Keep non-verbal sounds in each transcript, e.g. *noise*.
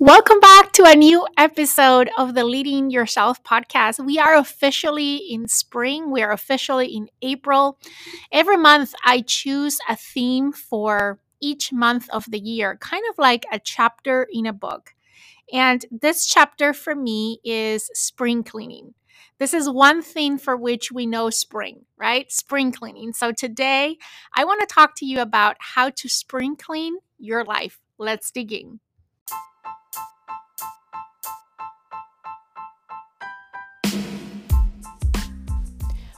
Welcome back to a new episode of the Leading Yourself podcast. We are officially in spring, we are officially in April. Every month, I choose a theme for each month of the year, kind of like a chapter in a book. And this chapter for me is spring cleaning. This is one thing for which we know spring, right? Spring cleaning. So today, I want to talk to you about how to spring clean your life. Let's dig in.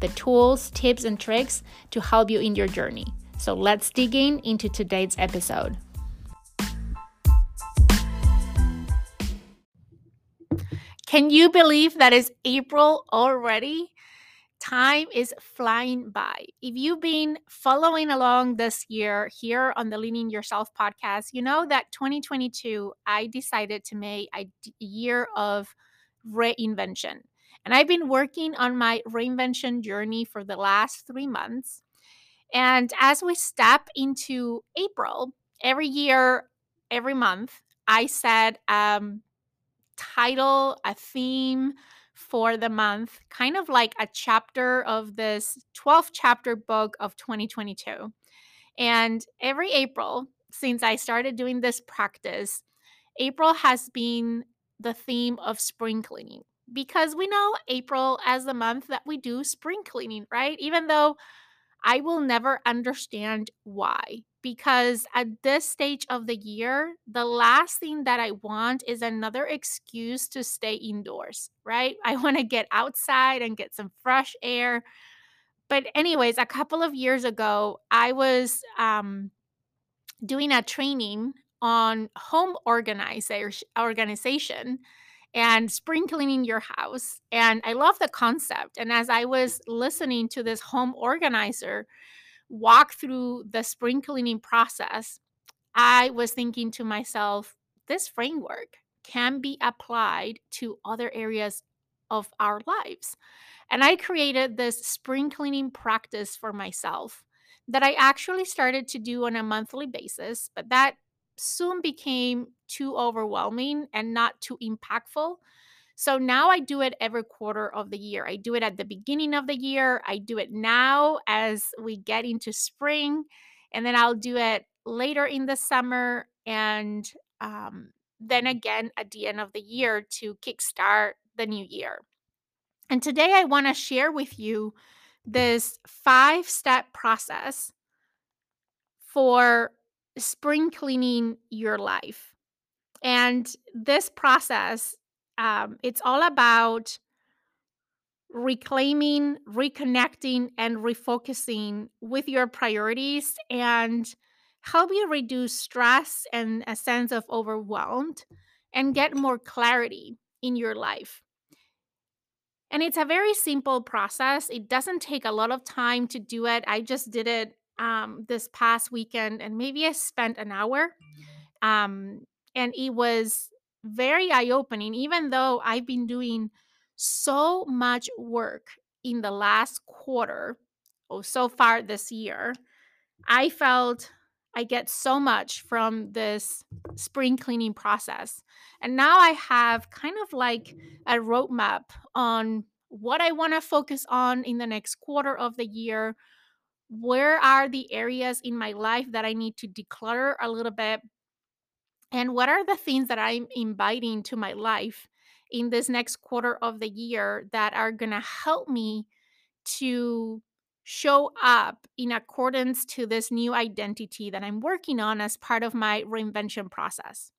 the tools, tips, and tricks to help you in your journey. So let's dig in into today's episode. Can you believe that it's April already? Time is flying by. If you've been following along this year here on the Leading Yourself podcast, you know that 2022, I decided to make a year of reinvention. And I've been working on my reinvention journey for the last three months. And as we step into April, every year, every month, I set um, title, a theme for the month, kind of like a chapter of this 12 chapter book of 2022. And every April, since I started doing this practice, April has been the theme of spring cleaning because we know April as the month that we do spring cleaning, right? Even though I will never understand why. Because at this stage of the year, the last thing that I want is another excuse to stay indoors, right? *laughs* I want to get outside and get some fresh air. But, anyways, a couple of years ago, I was um, doing a training on home organizer, organization and spring cleaning your house. And I love the concept. And as I was listening to this home organizer walk through the spring cleaning process, I was thinking to myself, this framework can be applied to other areas of our lives. And I created this spring cleaning practice for myself that I actually started to do on a monthly basis, but that soon became too overwhelming and not too impactful. So now I do it every quarter of the year. I do it at the beginning of the year. I do it now as we get into spring, and then I'll do it later in the summer, and um, then again at the end of the year to kickstart the new year. And today I want to share with you this five step process for spring cleaning your life. And this process, um, it's all about reclaiming, reconnecting, and refocusing with your priorities and help you reduce stress and a sense of overwhelmed and get more clarity in your life. And it's a very simple process. It doesn't take a lot of time to do it. I just did it um, this past weekend, and maybe I spent an hour. Um, and it was very eye opening, even though I've been doing so much work in the last quarter or so far this year. I felt I get so much from this spring cleaning process. And now I have kind of like a roadmap on what I want to focus on in the next quarter of the year, where are the areas in my life that I need to declutter a little bit? And what are the things that I'm inviting to my life in this next quarter of the year that are going to help me to show up in accordance to this new identity that I'm working on as part of my reinvention process?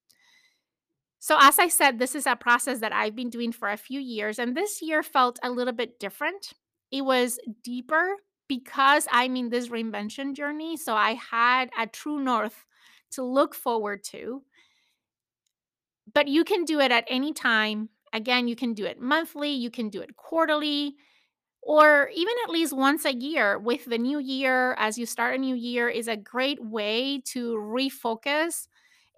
So, as I said, this is a process that I've been doing for a few years, and this year felt a little bit different. It was deeper because I'm in this reinvention journey, so I had a true north to look forward to. but you can do it at any time. Again, you can do it monthly, you can do it quarterly, or even at least once a year with the new year as you start a new year is a great way to refocus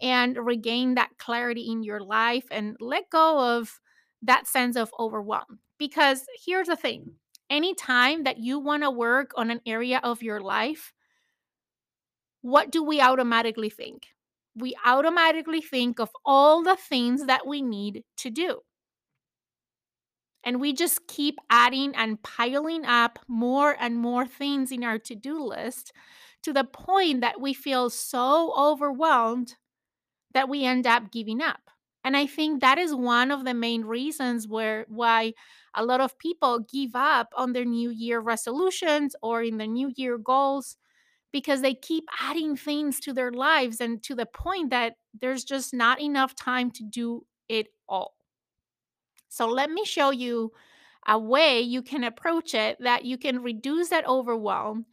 and regain that clarity in your life and let go of that sense of overwhelm because here's the thing anytime that you want to work on an area of your life what do we automatically think we automatically think of all the things that we need to do and we just keep adding and piling up more and more things in our to do list to the point that we feel so overwhelmed that we end up giving up. And I think that is one of the main reasons where why a lot of people give up on their new year resolutions or in their new year goals because they keep adding things to their lives and to the point that there's just not enough time to do it all. So let me show you a way you can approach it that you can reduce that overwhelm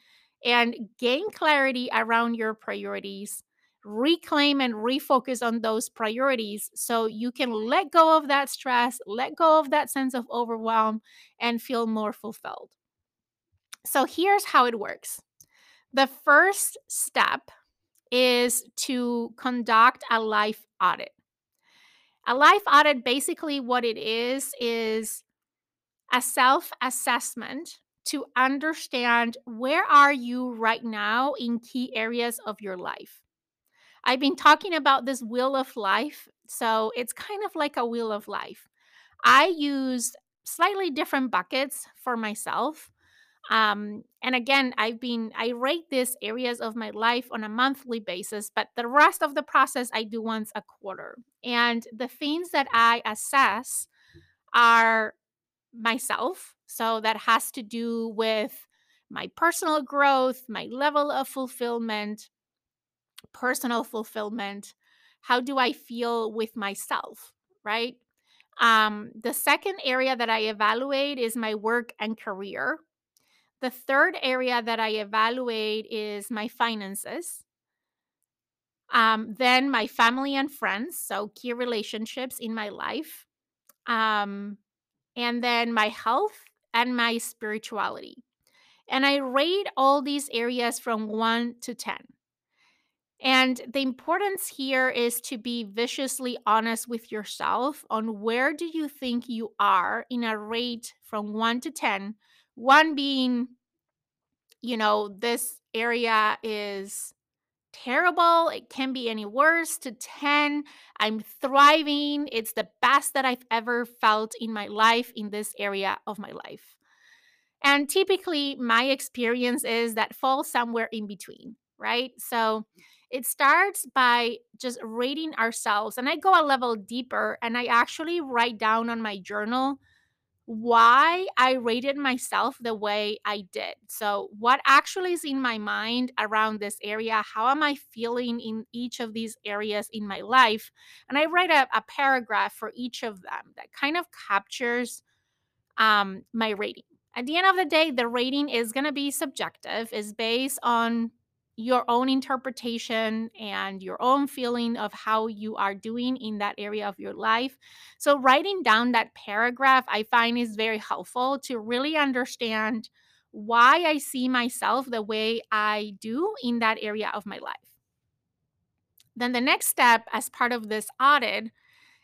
and gain clarity around your priorities, reclaim and refocus on those priorities so you can let go of that stress, let go of that sense of overwhelm, and feel more fulfilled. So here's how it works the first step is to conduct a life audit. A life audit, basically, what it is, is a self assessment to understand where are you right now in key areas of your life. I've been talking about this wheel of life, so it's kind of like a wheel of life. I use slightly different buckets for myself. Um, and again, I've been, I rate these areas of my life on a monthly basis, but the rest of the process I do once a quarter. And the things that I assess are myself. So that has to do with my personal growth, my level of fulfillment, personal fulfillment. How do I feel with myself, right? Um, the second area that I evaluate is my work and career. The third area that I evaluate is my finances. Um, then my family and friends, so key relationships in my life. Um, and then my health and my spirituality. And I rate all these areas from one to 10. And the importance here is to be viciously honest with yourself on where do you think you are in a rate from 1 to 10 one being, you know, this area is terrible. It can be any worse to 10. I'm thriving. It's the best that I've ever felt in my life in this area of my life. And typically, my experience is that falls somewhere in between, right? So it starts by just rating ourselves. And I go a level deeper and I actually write down on my journal why I rated myself the way I did. So, what actually is in my mind around this area? How am I feeling in each of these areas in my life? And I write a, a paragraph for each of them that kind of captures um, my rating. At the end of the day, the rating is going to be subjective, is based on your own interpretation and your own feeling of how you are doing in that area of your life. So, writing down that paragraph, I find is very helpful to really understand why I see myself the way I do in that area of my life. Then, the next step as part of this audit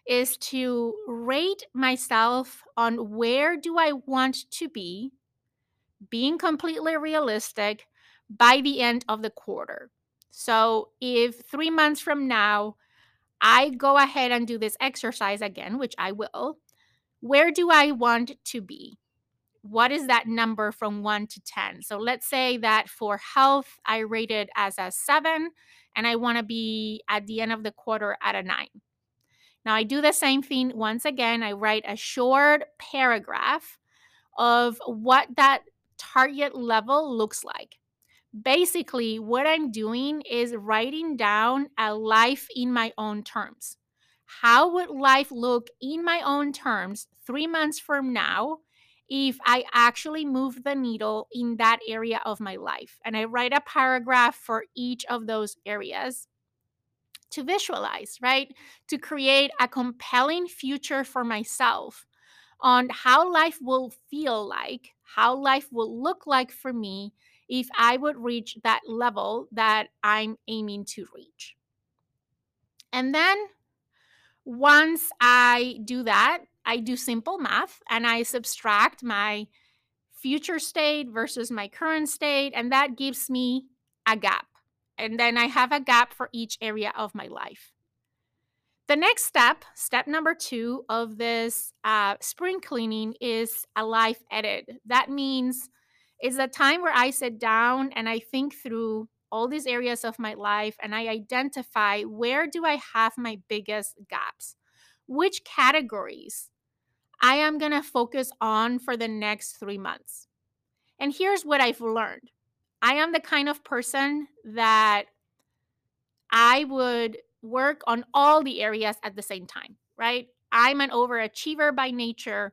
is to rate myself on where do I want to be, being completely realistic by the end of the quarter. So if three months from now, I go ahead and do this exercise again, which I will, where do I want to be? What is that number from one to 10? So let's say that for health, I rated as a seven, and I want to be at the end of the quarter at a nine. Now I do the same thing once again. I write a short paragraph of what that target level looks like basically what I'm doing is writing down a life in my own terms. How would life look in my own terms three months from now if I actually move the needle in that area of my life? And I write a paragraph for each of those areas. to visualize, right? To create a compelling future for myself on how life will feel like, how life will look like for me if I would reach that level that I'm aiming to reach. And then once I do that, I do simple math and I subtract my future state versus my current state, and that gives me a gap. And then I have a gap for each area of my life. The next step, step number two of this uh, spring cleaning, is a life edit. That means it's a time where I sit down and I think through all these areas of my life and I identify where do I have my biggest gaps? Which categories I am going to focus on for the next three months. And here's what I've learned I am the kind of person that I would work on all the areas at the same time, right? I'm an overachiever by nature.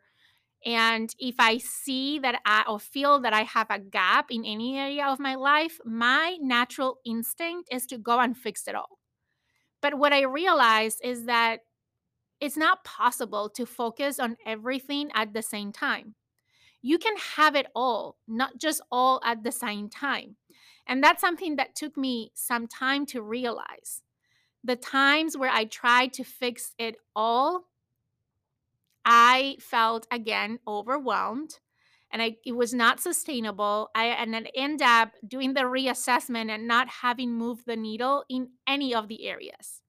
And if I see that I or feel that I have a gap in any area of my life, my natural instinct is to go and fix it all. But what I realize is that it's not possible to focus on everything at the same time. You can have it all, not just all at the same time. And that's something that took me some time to realize. The times where I tried to fix it all, I felt again overwhelmed and I, it was not sustainable. I and I end up doing the reassessment and not having moved the needle in any of the areas.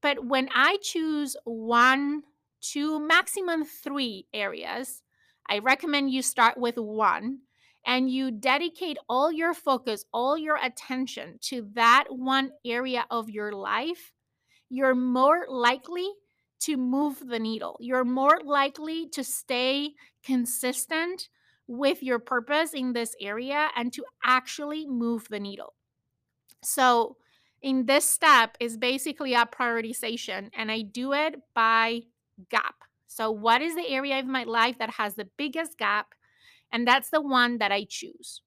But when I choose one, two, maximum three areas, I recommend you start with one and you dedicate all your focus, all your attention to that one area of your life, you're more likely to move the needle. You're more likely to stay consistent with your purpose in this area and to actually move the needle. So, in this step is basically a prioritization, and I do it by gap. So, what is the area of my life that has the biggest gap? And that's the one that I choose.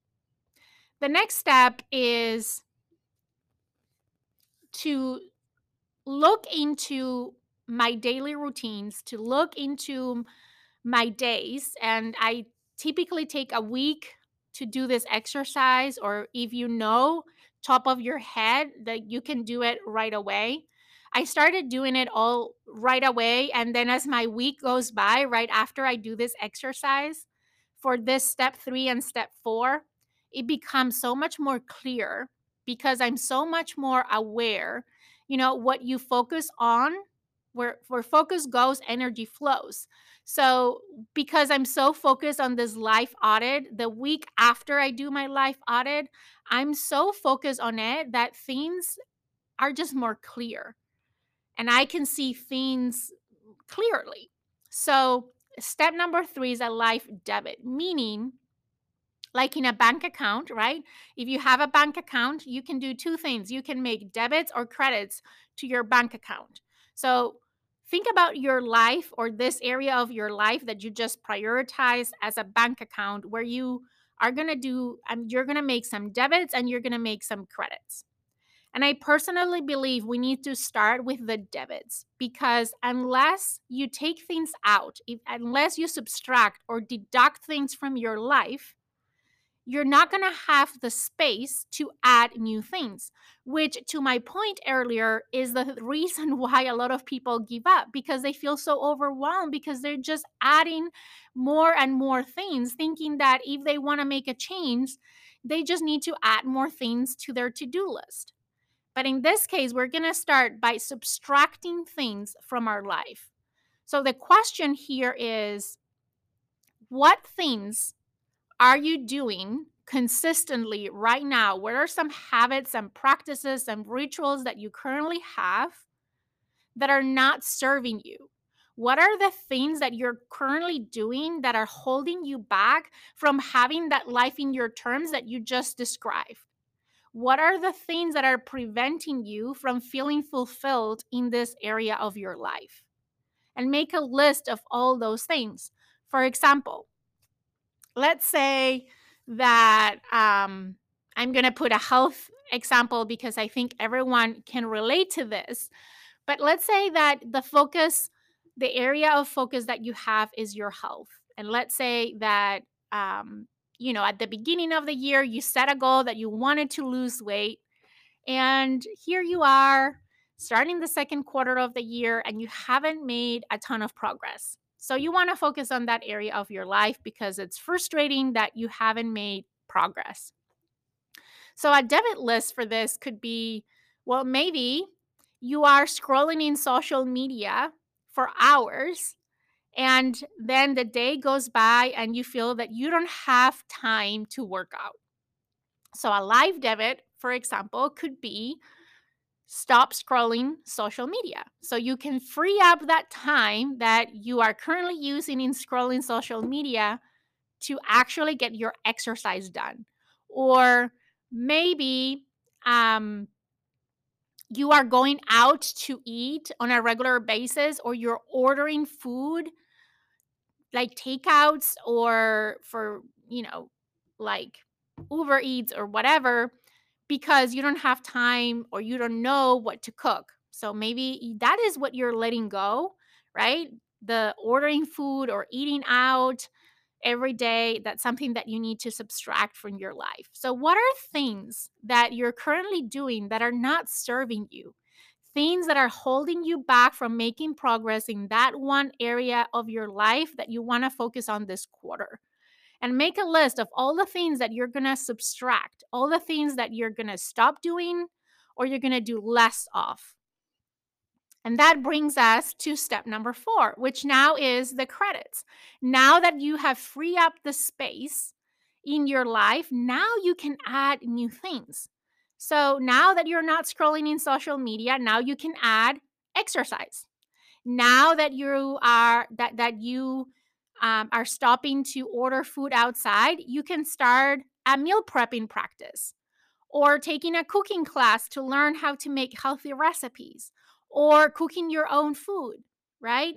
The next step is to look into my daily routines, to look into my days. And I typically take a week to do this exercise, or if you know top of your head that you can do it right away. I started doing it all right away. And then as my week goes by, right after I do this exercise for this step three and step four, it becomes so much more clear because I'm so much more aware. You know, what you focus on, where, where focus goes, energy flows. So, because I'm so focused on this life audit, the week after I do my life audit, I'm so focused on it that things are just more clear and I can see things clearly. So, step number three is a life debit, meaning like in a bank account, right? If you have a bank account, you can do two things. You can make debits or credits to your bank account. So, think about your life or this area of your life that you just prioritize as a bank account where you are going to do um, you're going to make some debits and you're going to make some credits. And i personally believe we need to start with the debits because unless you take things out if, unless you subtract or deduct things from your life you're not going to have the space to add new things, which, to my point earlier, is the *laughs* reason why a lot of people give up because they feel so overwhelmed because they're just adding more and more things, thinking that if they want to make a change, they just need to add more things to their to do list. But in this case, we're going to start by subtracting things from our life. So the question here is what things are you doing consistently right now? What are some habits and practices and rituals that you currently have that are not serving you? What are the things that you're currently doing that are holding you back from having that life in your terms that you just described? What are the things that are preventing you from feeling fulfilled in this area of your life? And make a list of all those things. For example, let's say that um, I'm going to put a health example because I think everyone can relate to this. But let's say that the focus, the area of focus that you have is your health. And let's say that, um, you know, at the beginning of the year, you set a goal that you wanted to lose weight. And here you are starting the second quarter of the year and you haven't made a ton of progress. So you want to focus on that area of your life because it's frustrating that you haven't made progress. So a debit list for this could be well, maybe you are scrolling in social media for hours and then the day goes by and you feel that you don't have time to work out. So a live debit, for example, could be stop scrolling social media. So you can free up that time that you are currently using in scrolling social media to actually get your exercise done. Or maybe um, you are going out to eat on a regular basis or you're ordering food like takeouts or for, you know, like Uber Eats or whatever because you don't have time or you don't know what to cook. So maybe that is what you're letting go, right? The ordering food or eating out every day, that's something that you need to subtract from your life. So, what are things that you're currently doing that are not serving you? Things that are holding you back from making progress in that one area of your life that you want to focus on this quarter and make a list of all the things that you're going to subtract, all the things that you're going to stop doing or you're going to do less of. And that brings us to step number four, which now is the credits. Now that you have free up the space in your life, now you can add new things. So now that you're not scrolling in social media, now you can add exercise. Now that you are that that you um, are stopping to order food outside, you can start a meal prepping practice or taking a cooking class to learn how to make healthy recipes or cooking your own food, right?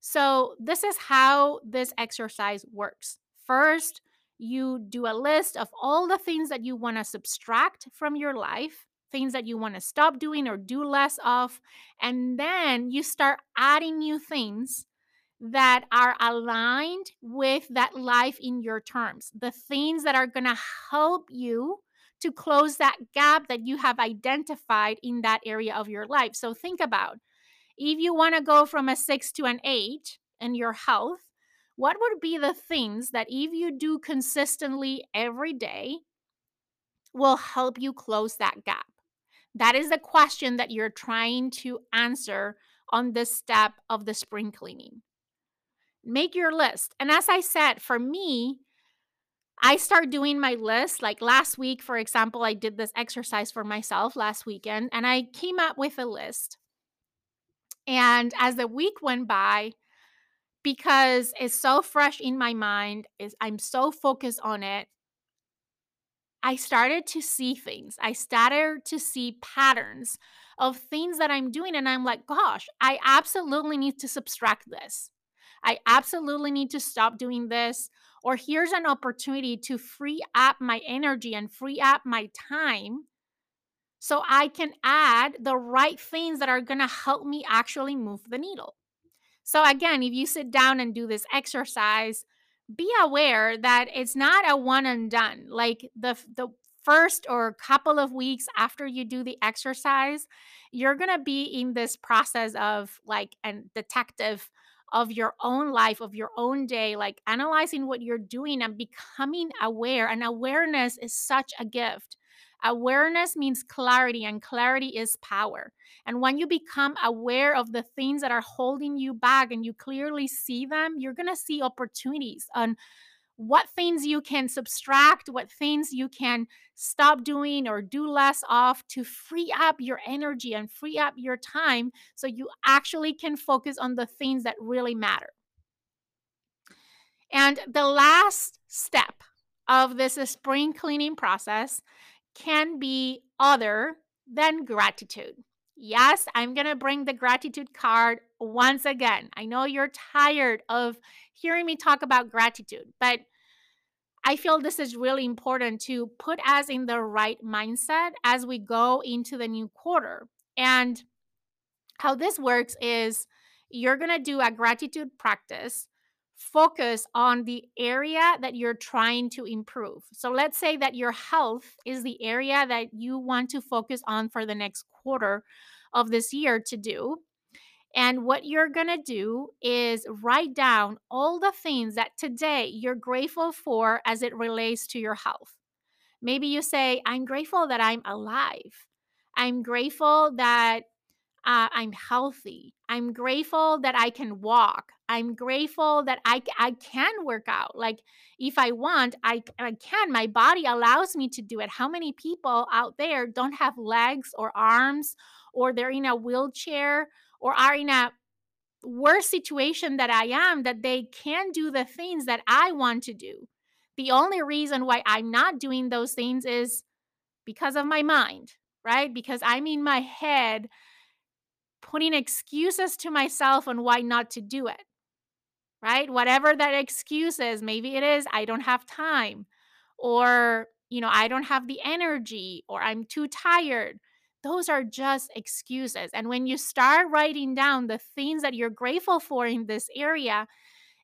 So, this is how this exercise works. First, you do a list of all the things that you want to subtract from your life, things that you want to stop doing or do less of, and then you start adding new things that are aligned with that life in your terms, the things that are going to help you to close that gap that you have identified in that area of your life. So think about if you want to go from a six to an eight in your health, what would be the things that if you do consistently every day will help you close that gap? That is the question that you're trying to answer on this step of the spring cleaning make your list. And as I said, for me, I start doing my list. Like last week, for example, I did this exercise for myself last weekend and I came up with a list. And as the week went by, because it's so fresh in my mind, is I'm so focused on it, I started to see things. I started to see patterns of things that I'm doing. And I'm like, gosh, I absolutely need to subtract this. I absolutely need to stop doing this. Or here's an opportunity to free up my energy and free up my time so I can add the right things that are going to help me actually move the needle. So, again, if you sit down and do this exercise, be aware that it's not a one and done. Like the, the first or couple of weeks after you do the exercise, you're going to be in this process of like a detective of your own life, of your own day, like analyzing what you're doing and becoming aware. And awareness is such a gift. Awareness means clarity, and clarity is power. And when you become aware of the things that are holding you back and you clearly see them, you're going to see opportunities on what things you can subtract, what things you can stop doing or do less of to free up your energy and free up your time so you actually can focus on the things that really matter. And the last step of this spring cleaning process can be other than gratitude. Yes, I'm going to bring the gratitude card once again. I know you're tired of hearing me talk about gratitude, but I feel this is really important to put us in the right mindset as we go into the new quarter. And how this works is you're going to do a gratitude practice focus on the area that you're trying to improve. So let's say that your health is the area that you want to focus on for the next quarter of this year to do. And what you're going to do is write down all the things that today you're grateful for as it relates to your health. Maybe you say, I'm grateful that I'm alive. I'm grateful that uh, I'm healthy. I'm grateful that I can walk. I'm grateful that I, I can work out. Like, if I want, I, I can. My body allows me to do it. How many people out there don't have legs or arms, or they're in a wheelchair, or are in a worse situation that I am that they can do the things that I want to do? The only reason why I'm not doing those things is because of my mind, right? Because I'm in my head putting excuses to myself on why not to do it, right? Whatever that excuse is, maybe it is, I don't have time, or, you know, I don't have the energy, or I'm too tired. Those are just excuses. And when you start writing down the things that you're grateful for in this area,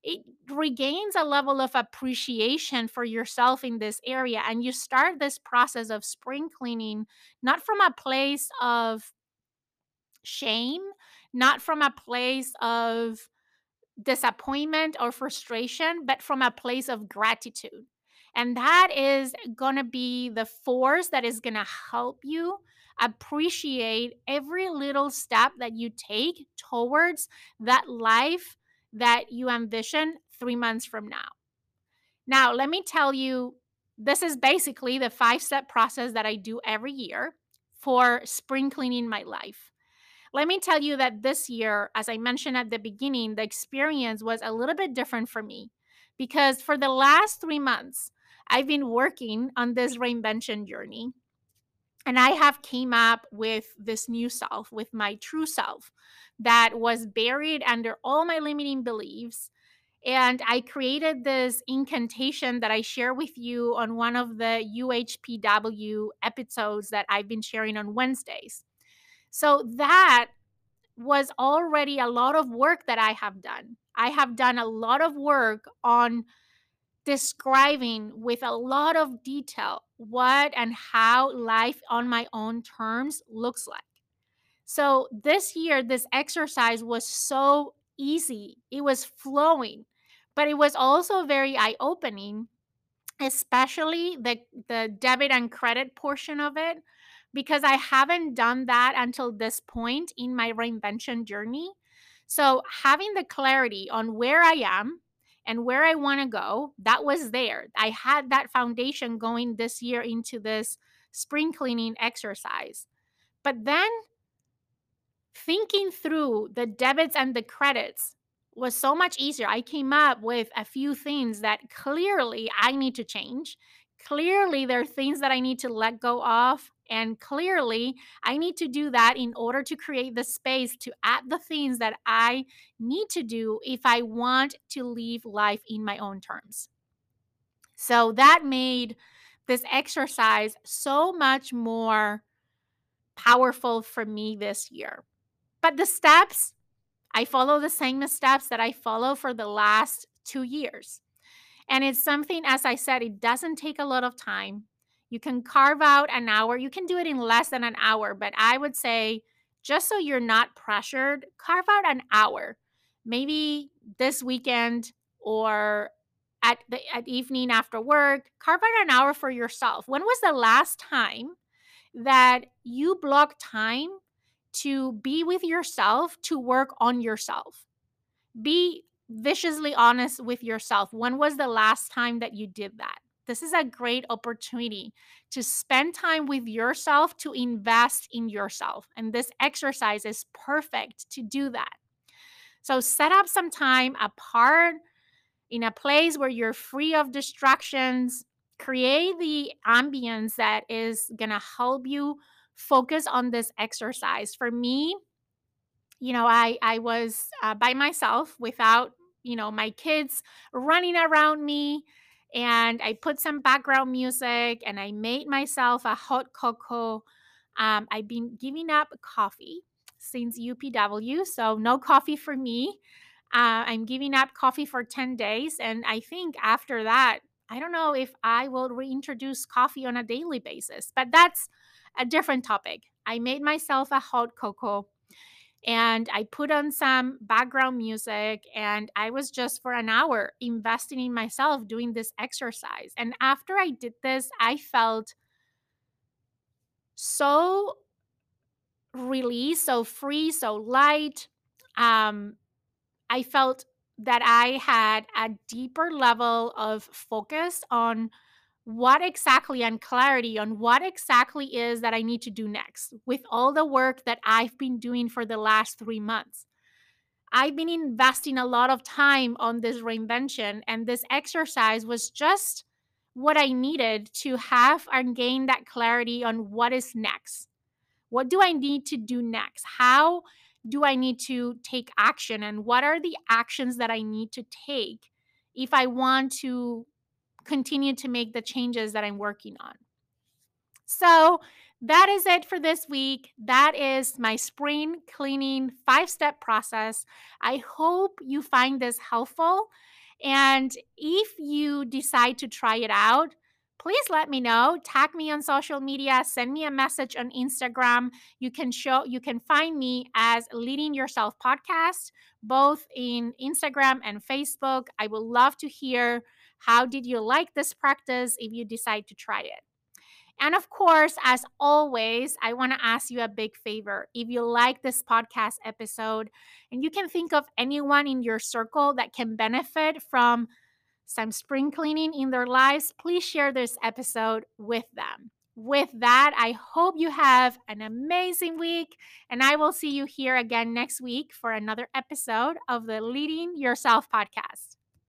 it regains a level of appreciation for yourself in this area. And you start this process of spring cleaning, not from a place of shame, not from a place of disappointment or frustration, but from a place of gratitude. And that is going to be the force that is going to help you appreciate every little step that you take towards that life that you envision three months from now. Now, let me tell you this is basically the five step process that I do every year for spring cleaning my life. Let me tell you that this year, as I mentioned at the beginning, the experience was a little bit different for me because for the last three months, I've been working on this reinvention journey and i have came up with this new self with my true self that was buried under all my limiting beliefs. And i created this incantation that i share with you on one of the UPW episodes that i've been sharing on wednesdays. So that was already a lot of work that i have done. I have done a lot of work on describing with a lot of detail what and how life on my own terms looks like. So this year, this exercise was so easy, it was flowing, but it was also very eye opening, especially the, the debit and credit portion of it, because I haven't done that until this point in my reinvention journey. So having the clarity on where I am, and where I want to go, that was there. I had that foundation going this year into this spring cleaning exercise. But then thinking through the debits and the credits was so much easier. I came up with a few things that clearly I need to change. Clearly, there are things that I need to let go of. And clearly, I need to do that in order to create the space to add the things that I need to do if I want to live life in my own terms. So that made this exercise so much more powerful for me this year. But the steps, I follow the same steps that I follow for the last two years. And it's something, as I said, it doesn't take a lot of time. You can carve out an hour. You can do it in less than an hour, but I would say just so you're not pressured, carve out an hour. Maybe this weekend or at the at evening after work, carve out an hour for yourself. When was the last time that you blocked time to be with yourself, to work on yourself? Be viciously honest with yourself. When was the last time that you did that? This is a great opportunity to spend time with yourself, to invest in yourself. And this exercise is perfect to do that. So set up some time apart in a place where you're free of distractions. Create the ambience that is going to help you focus on this exercise. For me, you know, I I was uh, by myself without, you know, my kids running around me and I put some background music and I made myself a hot cocoa. Um, I've been giving up coffee since UPW, so no coffee for me. Uh, I'm giving up coffee for 10 days. And I think after that, I don't know if I will reintroduce coffee on a daily basis, but that's a different topic. I made myself a hot cocoa and I put on some background music and I was just for an hour investing in myself doing this exercise. And after I did this, I felt so released, so free, so light. Um, I felt that I had a deeper level of focus on what exactly and clarity on what exactly is that I need to do next with all the work that I've been doing for the last three months. I've been investing a lot of time on this reinvention, and this exercise was just what I needed to have and gain that clarity on what is next. What do I need to do next? How do I need to take action? And what are the actions that I need to take if I want to continue to make the changes that I'm working on? So, that is it for this week. That is my spring cleaning five step process. I hope you find this helpful. And if you decide to try it out, please let me know. Tag me on social media, send me a message on Instagram. You can show you can find me as Leading Yourself podcast both in Instagram and Facebook. I would love to hear how did you like this practice if you decide to try it. And of course, as always, I want to ask you a big favor. If you like this podcast episode and you can think of anyone in your circle that can benefit from some spring cleaning in their lives, please share this episode with them. With that, I hope you have an amazing week, and I will see you here again next week for another episode of the Leading Yourself podcast.